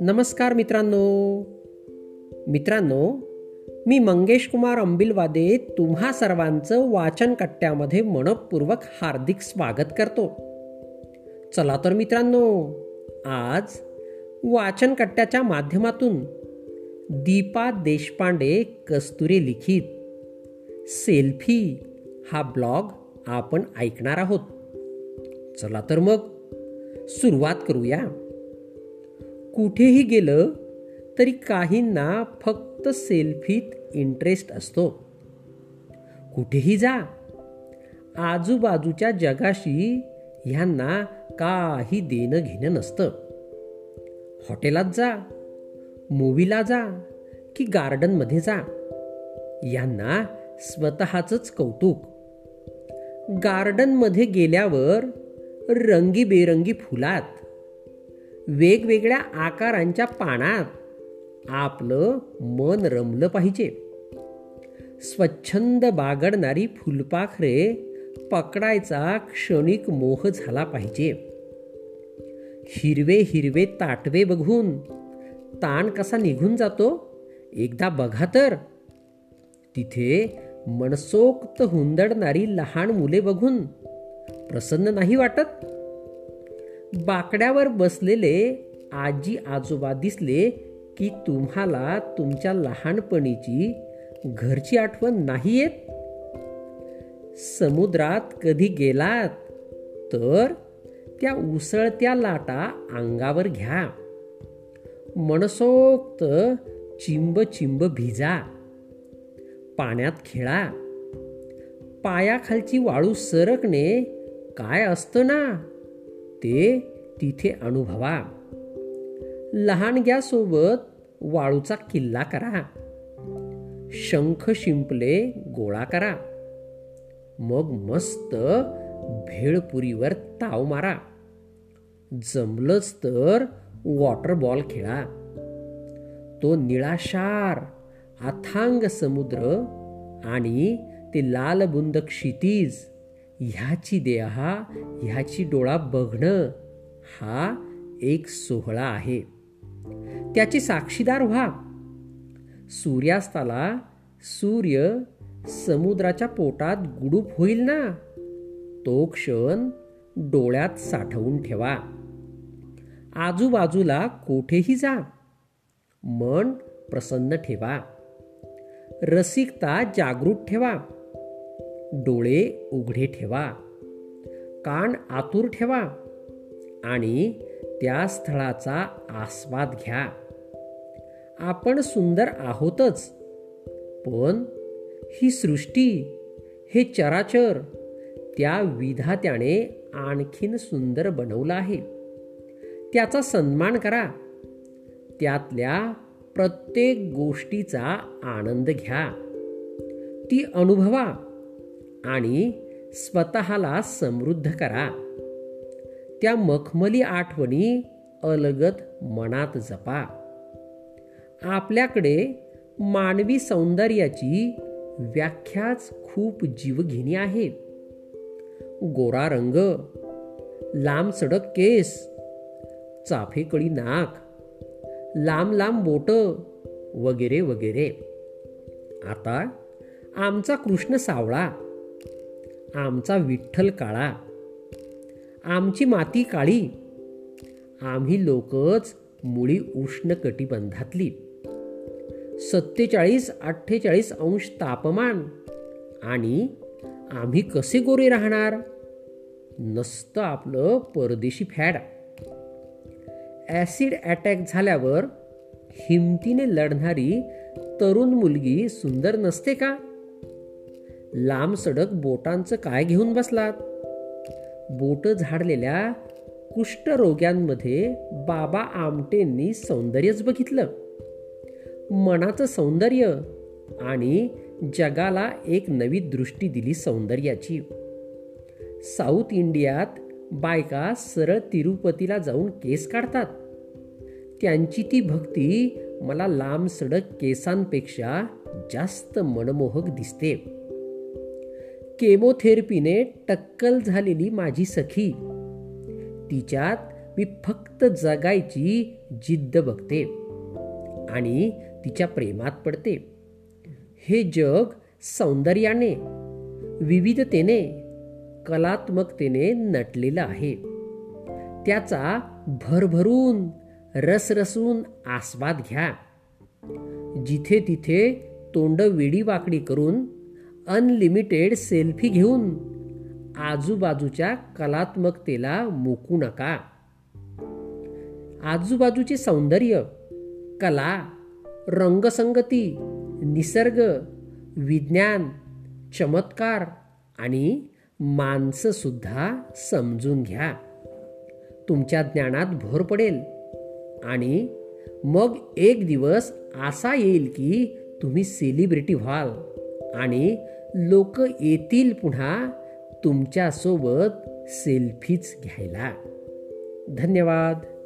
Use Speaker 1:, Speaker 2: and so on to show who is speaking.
Speaker 1: नमस्कार मित्रांनो. मित्रांनो मी मंगेश कुमार अंबिलवादे तुम्हा सर्वांचं वाचन कट्ट्यामध्ये मनपूर्वक हार्दिक स्वागत करतो. चला तर मित्रांनो आज वाचन कट्ट्याच्या माध्यमातून दीपा देशपांडे कस्तुरे लिखित सेल्फी हा ब्लॉग आपण ऐकणार आहोत. चला तर मग सुरुवात करूया. कुठेही गेलं तरी काहींना फक्त सेल्फीत इंटरेस्ट असतो. कुठेही जा आजूबाजूच्या जगाशी ह्यांना काही देणं घेणं नसतं. हॉटेलात जा मूवीला जा की गार्डनमध्ये जा यांना स्वतःच कौतुक. गार्डनमध्ये गेल्यावर रंगीबेरंगी फुलात वेगवेगळ्या आकारांच्या पानात आपलं मन रमलं पाहिजे. स्वच्छंद बागडणारी फुलपाखरे पकडायचा क्षणिक मोह झाला पाहिजे. हिरवे हिरवे ताटवे बघून ताण कसा निघून जातो एकदा बघा तर. तिथे मनसोक्त हुंदडणारी लहान मुले बघून प्रसन्न नाही वाटत? बाकड्यावर बसलेले आजी आजोबा दिसले की तुम्हाला तुमच्या लहानपणीची घरची आठवण नाही येत? समुद्रात कधी गेलात? तर त्या उसळत्या लाटा अंगावर घ्या. मनसोक्त चिंब चिंब भिजा. पाण्यात खेळा. पायाखालची वाळू सरकणे काय असतं ना? ते तिथे अनुभवा लहानग्यासोबत वाळूचा किल्ला करा. शंख शिंपले गोळा करा. मग मस्त भेळपुरीवर ताव मारा. जमलंच तर वॉटर बॉल खेळा. तो निळाशार अथांग समुद्र आणि ते लालबुंद क्षितीज ह्याची देहा ह्याची डोळा बघणं हा एक सोहळा आहे. त्याची साक्षीदार व्हा. सूर्यास्ताला सूर्य समुद्राच्या पोटात गुडूप होईल ना? तो क्षण डोळ्यात साठवून ठेवा. आजूबाजूला कोठेही जा. मन प्रसन्न ठेवा. रसिकता जागृत ठेवा. डोळे उघडे ठेवा. कान आतुर ठेवा आणि त्या स्थळाचा आस्वाद घ्या. आपण सुंदर आहोतच पण ही सृष्टी हे चराचर त्या विधात्याने आणखीन सुंदर बनवलं आहे. त्याचा सन्मान करा. त्यातल्या प्रत्येक गोष्टीचा आनंद घ्या. ती अनुभवा. आणि स्वतःला समृद्ध करा. त्या मखमली आठवणी अलगत मनात जपा. आपल्याकडे मानवी सौंदर्याची व्याख्याच खूप जीवघेणी आहे. गोरा रंग लांब सडक केस चाफेकळी नाक लांब लांब बोट वगैरे वगैरे. आता आमचा कृष्ण सावळा आमचा विठ्ठल काळा. आमची माती काळी. आम्ही लोकच मुळी उष्ण कटिबंधातली. सत्तेचाळीस अठ्ठेचाळीस अंश तापमान. आणि आम्ही कसे गोरे राहणार? नसतं आपलं परदेशी फॅड. ॲसिड अटॅक झाल्यावर हिमतीने लढणारी तरुण मुलगी सुंदर नसते का? लांब सडक बोटांचं काय घेऊन बसलात? बोट झाडलेल्या कुष्ठरोग्यांमध्ये बाबा आमटेंनी सौंदर्यच बघितलं. मनाचं सौंदर्य आणि जगाला एक नवी दृष्टी दिली सौंदर्याची. साऊथ इंडियात बायका सरळ तिरुपतीला जाऊन केस काढतात. त्यांची ती भक्ती मला लांब सडक केसांपेक्षा जास्त मनमोहक दिसते. केमोथेरपीने टक्कल झालेली माझी सखी. तिच्यात मी फक्त जगायची जिद्द बघते आणि तिच्या प्रेमात पडते. हे जग सौंदर्याने विविधतेने कलात्मकतेने नटलेलं आहे. त्याचा भरभरून रसरसून आस्वाद घ्या. जिथे तिथे तोंड वेडी वाकडी करून अनलिमिटेड सेल्फी घेऊन आजूबाजूच्या कलात्मकतेला मुकू नका. आजूबाजूचे सौंदर्य कला रंगसंगती निसर्ग विज्ञान चमत्कार आणि माणसंसुद्धा समजून घ्या. तुमच्या ज्ञानात भर पडेल आणि मग एक दिवस असा येईल की तुम्ही सेलिब्रिटी व्हाल आणि लोक येतील पुन्हा तुमच्यासोबत सेल्फीच घ्यायला. धन्यवाद.